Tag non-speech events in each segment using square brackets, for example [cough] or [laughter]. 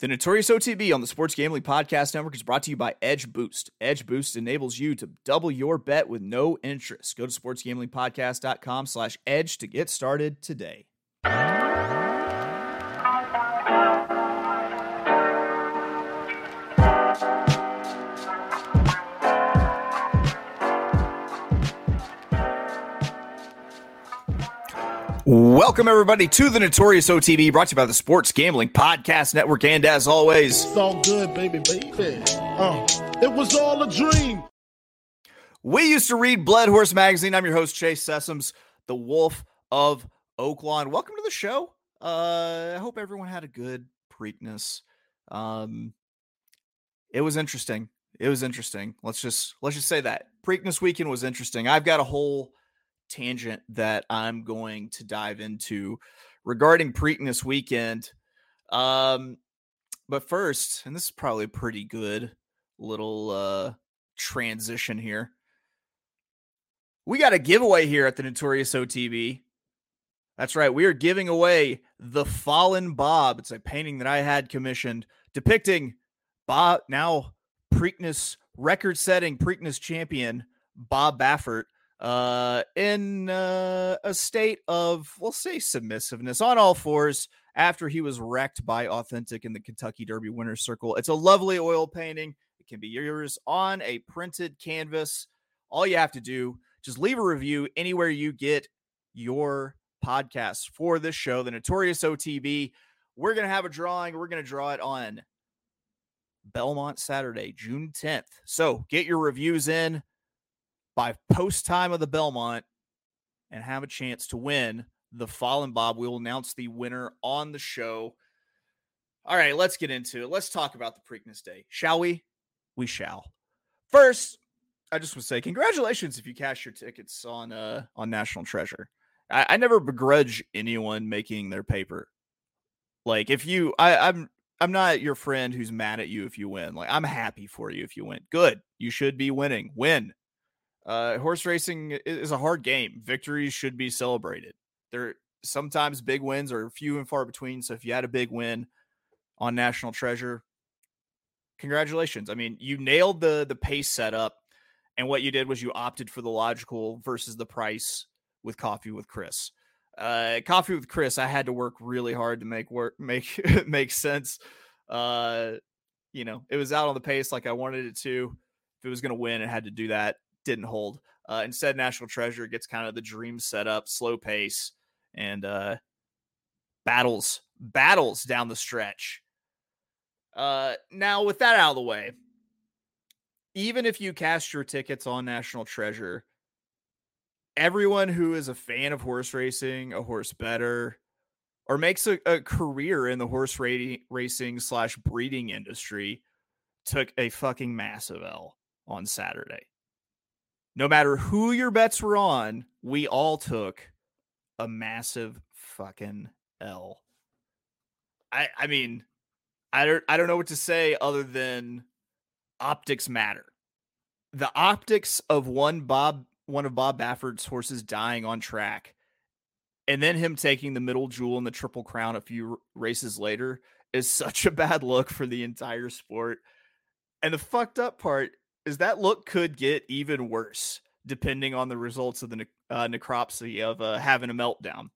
The Notorious OTB on the Sports Gambling Podcast Network is brought to you by Edge Boost. Edge Boost enables you to double your bet with no interest. Go to sportsgamblingpodcast.com slash edge to get started today. Welcome, everybody, to the Notorious OTB, brought to you by the Sports Gambling Podcast Network. And as always, It's all good, baby, baby. Uh, it was all a dream. we used to read Blood Horse Magazine. I'm your host, Chase Sessoms, the Wolf of Oaklawn. Welcome to the show. Uh, I hope everyone had a good Preakness. Um, it was interesting. It was interesting. Let's just let's just say that Preakness weekend was interesting. I've got a whole tangent that I'm going to dive into regarding Preakness weekend. Um, but first, and this is probably a pretty good little uh transition here. We got a giveaway here at the Notorious OTB. That's right. We are giving away the Fallen Bob. It's a painting that I had commissioned depicting Bob, now Preakness record setting Preakness champion Bob Baffert uh, in uh, a state of, we'll say, submissiveness on all fours after he was wrecked by Authentic in the Kentucky Derby winner's circle. It's a lovely oil painting. It can be yours on a printed canvas. All you have to do, just leave a review anywhere you get your podcast for this show, the Notorious OTB. We're going to have a drawing. We're going to draw it on Belmont Saturday, June 10th. So get your reviews in by post time of the Belmont and have a chance to win the Fallen Bob. We will announce the winner on the show. All right, let's get into it. Let's talk about the Preakness Day. Shall we? We shall. First, I just want to say congratulations if you cash your tickets on uh on National Treasure. I, I never begrudge anyone making their paper. Like if you I, I'm I'm not your friend who's mad at you if you win. Like I'm happy for you if you win. Good. You should be winning. Win. Uh, horse racing is a hard game. Victories should be celebrated. There sometimes big wins are few and far between. So if you had a big win on National Treasure, congratulations. I mean, you nailed the the pace setup, and what you did was you opted for the logical versus the price with Coffee with Chris. Uh, Coffee with Chris, I had to work really hard to make work make [laughs] make sense. Uh, you know, it was out on the pace like I wanted it to. If it was going to win, it had to do that. Didn't hold. Uh, instead, National Treasure gets kind of the dream setup, slow pace, and uh, battles battles down the stretch. Uh, now, with that out of the way, even if you cast your tickets on National Treasure, everyone who is a fan of horse racing, a horse better, or makes a, a career in the horse ra- racing slash breeding industry took a fucking massive L on Saturday. No matter who your bets were on, we all took a massive fucking L. I I mean, I don't I don't know what to say other than optics matter. The optics of one Bob one of Bob Baffert's horses dying on track and then him taking the middle jewel and the triple crown a few races later is [laughs] such a bad look for the entire sport. And the fucked up part is that look could get even worse depending on the results of the uh, necropsy of uh, Havnameltdown,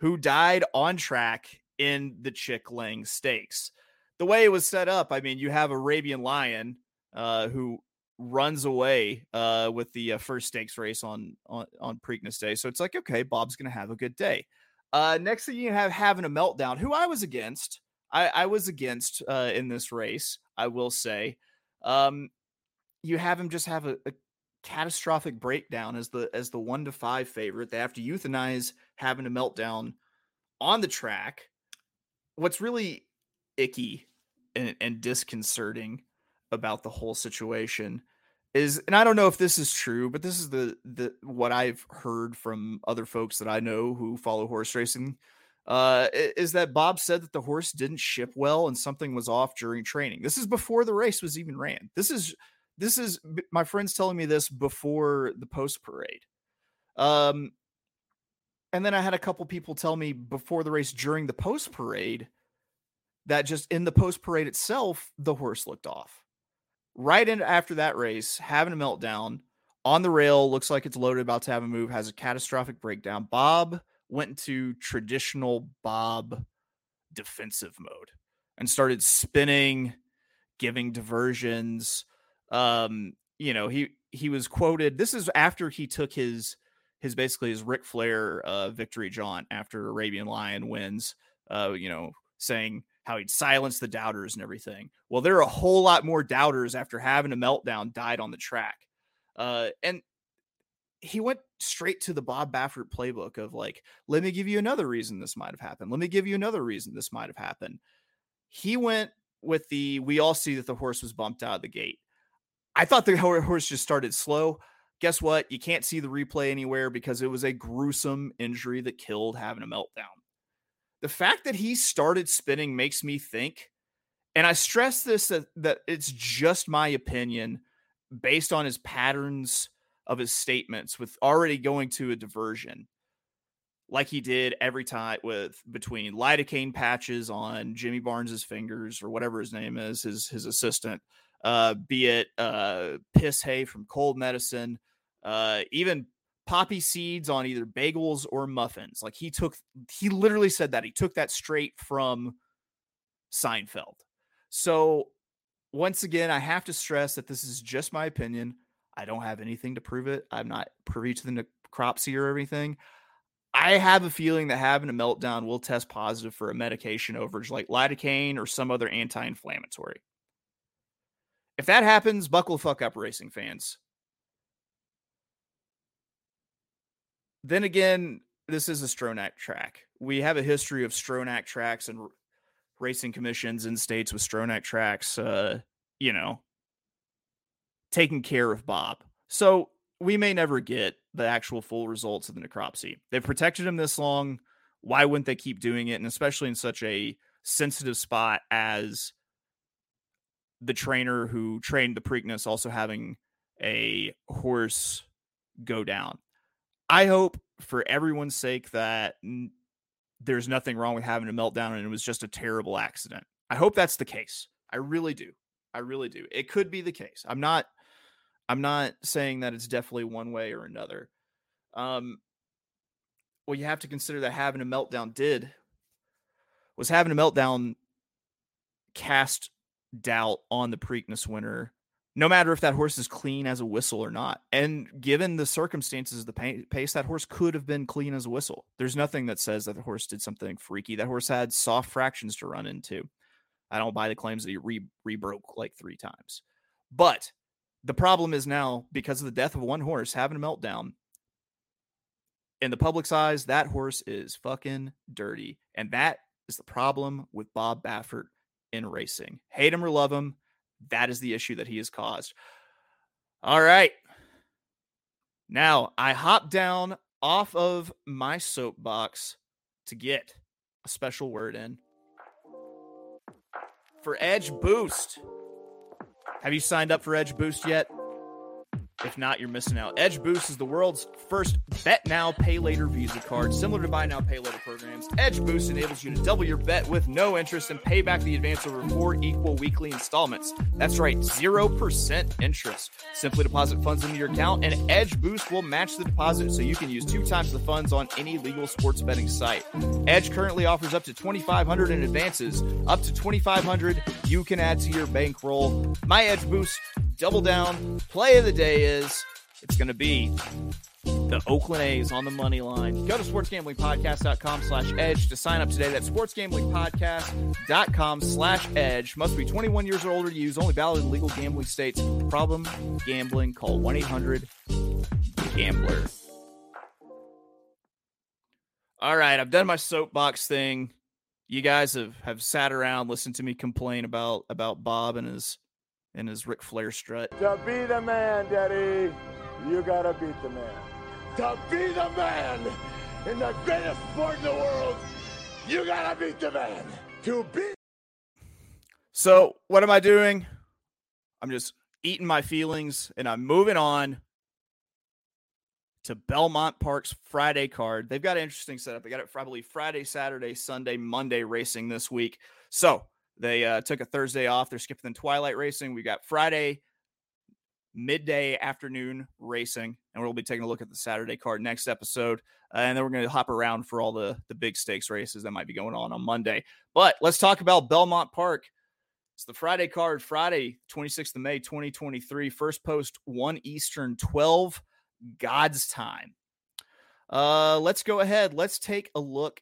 who died on track in the Chick Lang stakes. The way it was set up, I mean, you have Arabian Lion uh, who runs away uh, with the uh, first stakes race on on on Preakness Day. So it's like, okay, Bob's gonna have a good day. Uh, next thing you have Havnameltdown, who I was against. I, I was against uh, in this race. I will say, um, you have him just have a, a catastrophic breakdown as the as the one to five favorite. They have to euthanize Havnameltdown on the track. What's really icky and, and disconcerting about the whole situation is and I don't know if this is true, but this is the the what I've heard from other folks that I know who follow horse racing uh is that Bob said that the horse didn't ship well and something was off during training. This is before the race was even ran. This is this is my friends telling me this before the post parade. Um and then I had a couple people tell me before the race during the post parade that just in the post parade itself, the horse looked off. Right in after that race, Havnameltdown on the rail, looks like it's loaded, about to have a move, has a catastrophic breakdown. Bob went into traditional Bob defensive mode and started spinning, giving diversions. Um, you know, he he was quoted. This is after he took his his basically his Ric Flair uh, victory jaunt after Arabian Lion wins. Uh, you know, saying how he'd silence the doubters and everything. Well, there are a whole lot more doubters after Havnameltdown died on the track. Uh, and he went straight to the Bob Baffert playbook of like, let me give you another reason this might have happened. Let me give you another reason this might have happened. He went with the we all see that the horse was bumped out of the gate. I thought the horse just started slow. Guess what? You can't see the replay anywhere because it was a gruesome injury that killed Havnameltdown. The fact that he started spinning makes me think, and I stress this that, that it's just my opinion based on his patterns of his statements with already going to a diversion like he did every time with between lidocaine patches on Jimmy Barnes's fingers or whatever his name is, his his assistant, uh, be it uh, piss hay from cold medicine, uh, even poppy seeds on either bagels or muffins. Like he took, he literally said that he took that straight from Seinfeld. So once again, I have to stress that this is just my opinion. I don't have anything to prove it. I'm not privy to the necropsy or everything. I have a feeling that Havnameltdown will test positive for a medication overage like lidocaine or some other anti-inflammatory. If that happens, buckle fuck up, racing fans. Then again, this is a Stronach track. We have a history of Stronach tracks and r- racing commissions in states with Stronach tracks, uh, you know, taking care of Bob. So we may never get the actual full results of the necropsy. They've protected him this long. Why wouldn't they keep doing it? And especially in such a sensitive spot as the trainer who trained the Preakness also having a horse go down. I hope for everyone's sake that n- there's nothing wrong with Havnameltdown and it was just a terrible accident. I hope that's the case. I really do. I really do. It could be the case. I'm not I'm not saying that it's definitely one way or another. Um what you have to consider that Havnameltdown did was Havnameltdown cast doubt on the Preakness winner, no matter if that horse is clean as a whistle or not. And given the circumstances of the pace, that horse could have been clean as a whistle. There's nothing that says that the horse did something freaky. That horse had soft fractions to run into. I don't buy the claims that he re, rebroke like three times. But the problem is now because of the death of one horse Havnameltdown. In the public's eyes, that horse is fucking dirty. And that is the problem with Bob Baffert in racing. Hate him or love him, that is the issue that he has caused. All right. Now I hop down off of my soapbox to get a special word in for Edge Boost. Have you signed up for Edge Boost yet? If not, you're missing out. Edge Boost is the world's first bet now, pay later Visa card. Similar to buy now, pay later programs, Edge Boost enables you to double your bet with no interest and pay back the advance over four equal weekly installments. That's right, 0% interest. Simply deposit funds into your account, and Edge Boost will match the deposit so you can use two times the funds on any legal sports betting site. Edge currently offers up to 2500 in advances. Up to 2500 you can add to your bankroll. My Edge Boost double down play of the day is it's going to be the Oakland A's on the money line. Go to sportsgamblingpodcast.com slash edge to sign up today. That's sportsgamblingpodcast.com slash edge. Must be 21 years or older to use. Only valid in legal gambling states. Problem gambling. Call 1-800-GAMBLER. All right, I've done my soapbox thing. You guys have, have sat around, listened to me complain about about Bob and his and his Ric Flair strut. To be the man, Daddy, you gotta beat the man. To be the man in the greatest sport in the world, you gotta beat the man. To be. So, what am I doing? I'm just eating my feelings and I'm moving on to Belmont Park's Friday card. They've got an interesting setup. They got it, I believe, Friday, Saturday, Sunday, Monday racing this week. So, They uh, took a Thursday off. They're skipping the Twilight Racing. We got Friday, midday afternoon racing, and we'll be taking a look at the Saturday card next episode. Uh, and then we're going to hop around for all the the big stakes races that might be going on on Monday. But let's talk about Belmont Park. It's the Friday card, Friday, 26th of May, 2023. First post, 1 Eastern, 12 God's time. Uh, let's go ahead. Let's take a look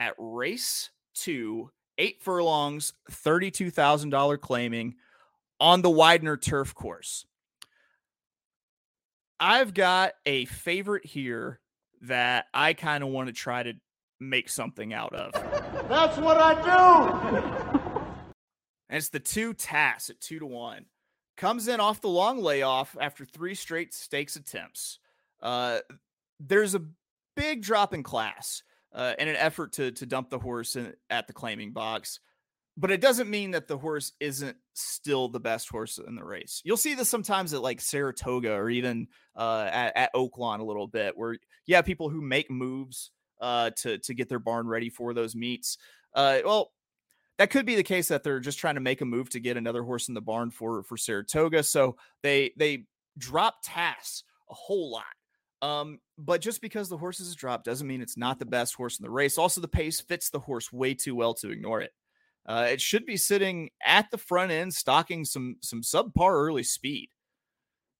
at race two, eight furlongs, $32,000 claiming on the Widener turf course. I've got a favorite here that I kind of want to try to make something out of. [laughs] That's what I do. And it's the two TAS at two to one. Comes in off the long layoff after three straight stakes attempts. Uh, there's a big drop in class uh, in an effort to to dump the horse in, at the claiming box, but it doesn't mean that the horse isn't still the best horse in the race. You'll see this sometimes at like Saratoga or even uh, at, at Oaklawn a little bit, where you have people who make moves uh, to to get their barn ready for those meets. Uh, well, that could be the case that they're just trying to make a move to get another horse in the barn for for Saratoga. So they they drop TAS a whole lot. Um, but just because the horse is dropped doesn't mean it's not the best horse in the race. Also, the pace fits the horse way too well to ignore it. Uh, it should be sitting at the front end, stocking some some subpar early speed.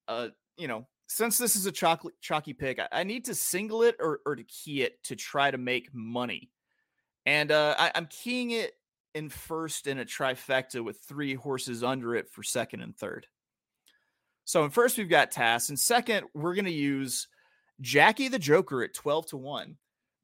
Uh, you know, since this is a chocolate chalky pick, I, I need to single it or, or to key it to try to make money. And uh, I, I'm keying it in first in a trifecta with three horses under it for second and third. So in first we've got TAS, and second we're going to use Jackie the Joker at 12 to 1.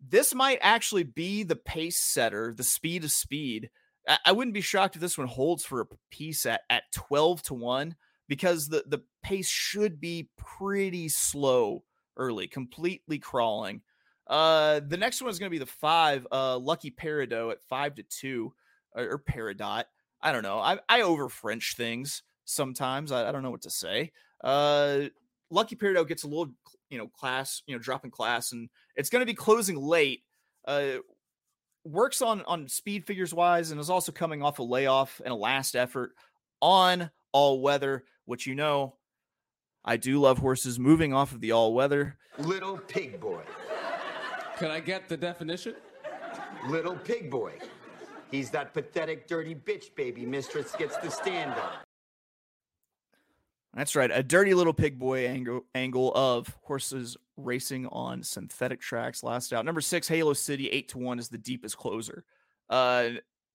This might actually be the pace setter, the speed of speed. I, I wouldn't be shocked if this one holds for a piece at, at 12 to 1 because the, the pace should be pretty slow early, completely crawling. Uh, the next one is going to be the five, uh, Lucky Peridot at five to two or, or Peridot. I don't know. I, I over French things sometimes. I, I, don't know what to say. Uh, Lucky Peridot gets a little, you know, class, you know, dropping class, and it's going to be closing late. Uh, works on on speed figures wise, and is also coming off a layoff and a last effort on all weather, which you know, I do love horses moving off of the all weather. Little pig boy. Can I get the definition? Little pig boy. He's that pathetic, dirty bitch baby mistress gets the stand up. That's right. A dirty little pig boy angle, angle of horses racing on synthetic tracks. Last out. Number six, Halo City, eight to one is the deepest closer. Uh,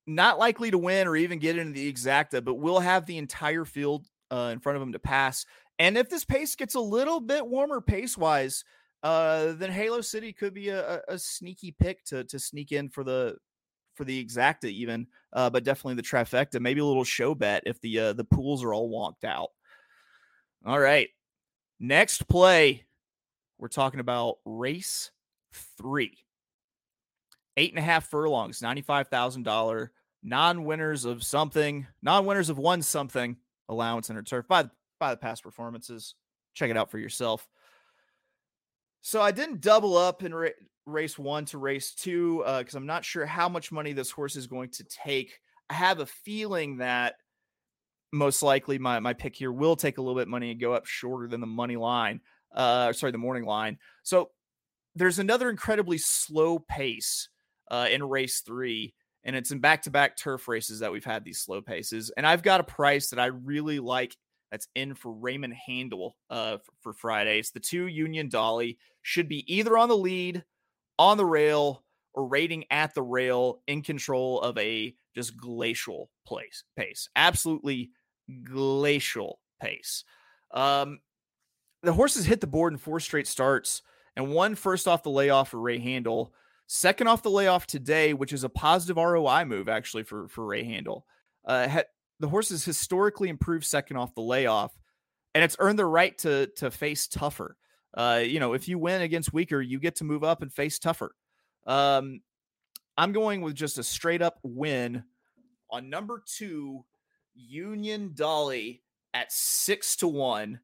not likely to win or even get into the exacta, but we'll have the entire field uh, in front of him to pass. And if this pace gets a little bit warmer pace wise, uh, then Halo City could be a, a, a, sneaky pick to to sneak in for the for the exacta even, uh, but definitely the trifecta. Maybe a little show bet if the uh, the pools are all wonked out. All right, next play, we're talking about race three, eight and a half furlongs, ninety five thousand dollar non-winners of something, non-winners of one something allowance and turf by by the past performances. Check it out for yourself. So I didn't double up in ra- race one to race two because uh, I'm not sure how much money this horse is going to take. I have a feeling that most likely my, my pick here will take a little bit money and go up shorter than the money line. Uh, sorry, the morning line. So there's another incredibly slow pace uh, in race three, and it's in back to back turf races that we've had these slow paces. And I've got a price that I really like that's in for Raymond Handal uh, for, for Friday. It's the two Union Dolly should be either on the lead on the rail or rating at the rail in control of a just glacial place pace. Absolutely glacial pace. Um, the horses hit the board in four straight starts and one first off the layoff for Ray Handal, second off the layoff today, which is a positive ROI move actually for for Ray Handal. Uh, had, the horses historically improved second off the layoff, and it's earned the right to to face tougher. Uh, you know, if you win against weaker, you get to move up and face tougher. Um, I'm going with just a straight up win on number two, Union Dolly at six to one.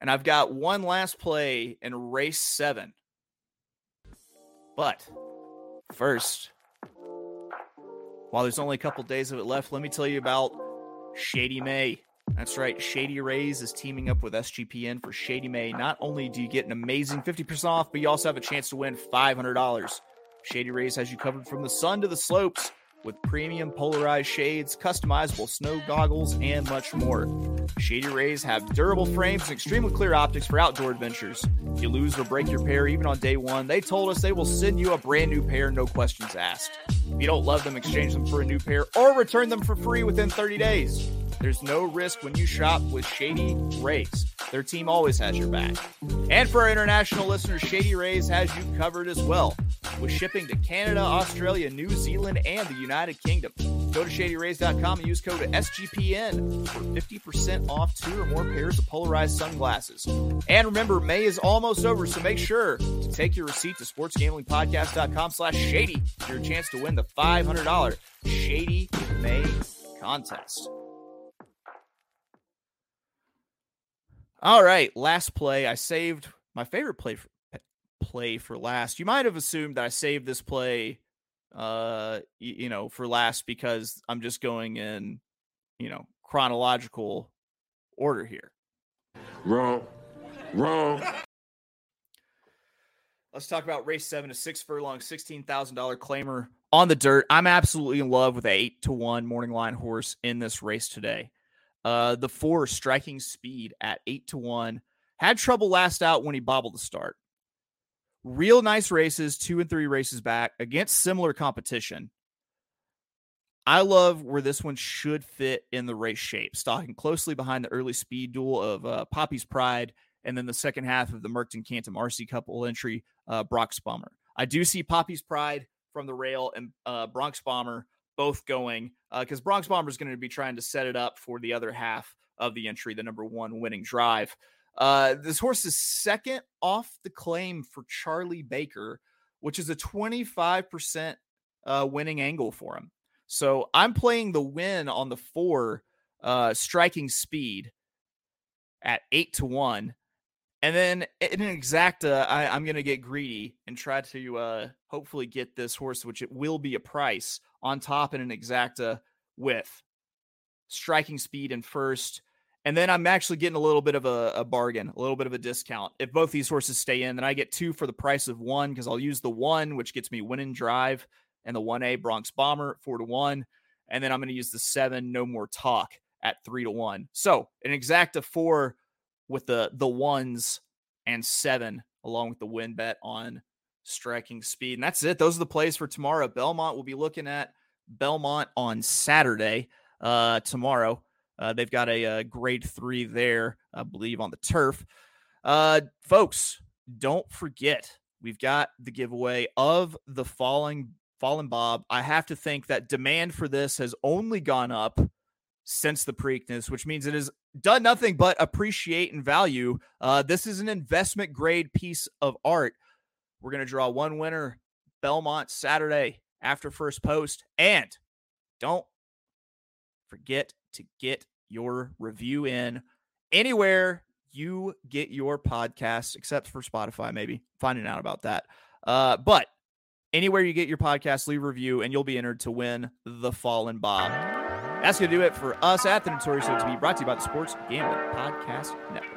And I've got one last play in race seven. But first, While there's only a couple days of it left, let me tell you about Shady May. That's right, Shady Rays is teaming up with SGPN for Shady May. Not only do you get an amazing 50% off, but you also have a chance to win $500. Shady Rays has you covered from the sun to the slopes with premium polarized shades, customizable snow goggles, and much more. Shady Rays have durable frames and extremely clear optics for outdoor adventures. If you lose or break your pair even on day one, they told us they will send you a brand new pair, no questions asked. If you don't love them, exchange them for a new pair or return them for free within 30 days. There's no risk when you shop with Shady Rays. Their team always has your back. And for our international listeners, Shady Rays has you covered as well with shipping to Canada, Australia, New Zealand, and the United Kingdom. Go to shadyrays.com and use code SGPN for 50% off two or more pairs of polarized sunglasses. And remember, May is almost over, so make sure to take your receipt to sportsgamblingpodcast.com slash shady for your chance to win the $500 Shady May contest. All right, last play. I saved my favorite play for, play for last. You might have assumed that I saved this play, uh, you, you know, for last because I'm just going in, you know, chronological order here. Wrong. Wrong. Let's talk about race seven, a six furlong, sixteen thousand dollar claimer on the dirt. I'm absolutely in love with a eight to one morning line horse in this race today. Uh, the four striking speed at eight to one had trouble last out when he bobbled the start. Real nice races, two and three races back against similar competition. I love where this one should fit in the race shape, stalking closely behind the early speed duel of uh, Poppy's Pride and then the second half of the Merckton Canton RC couple entry, uh, Bronx Bomber. I do see Poppy's Pride from the rail and uh, Bronx Bomber both going because uh, Bronx Bomber is going to be trying to set it up for the other half of the entry, the number one winning drive. Uh, this horse is second off the claim for Charlie Baker, which is a 25% uh, winning angle for him. So I'm playing the win on the four uh, striking speed at eight to one. And then in an exacta, I, am going to get greedy and try to uh, hopefully get this horse, which it will be a price on top in an exacta with striking speed in first. And then I'm actually getting a little bit of a, a, bargain, a little bit of a discount. If both these horses stay in, then I get two for the price of one because I'll use the one, which gets me winning drive, and the 1A Bronx Bomber, four to one. And then I'm going to use the seven, no more talk at three to one. So an exacta four with the the ones and seven along with the win bet on striking speed. And that's it. Those are the plays for tomorrow. Belmont will be looking at Belmont on Saturday uh, tomorrow. Uh, they've got a, a, grade three there, I believe, on the turf. Uh, folks, don't forget we've got the giveaway of the falling fallen Bob. I have to think that demand for this has only gone up since the Preakness, which means it has done nothing but appreciate and value. Uh, this is an investment grade piece of art. We're going to draw one winner Belmont Saturday after first post. And don't forget to get your review in anywhere you get your podcast, except for Spotify, maybe finding out about that. Uh, but anywhere you get your podcast, leave a review, and you'll be entered to win the Fallen Bob. That's going to do it for us at the Notorious OTB, brought to you by the Sports Gambling Podcast Network.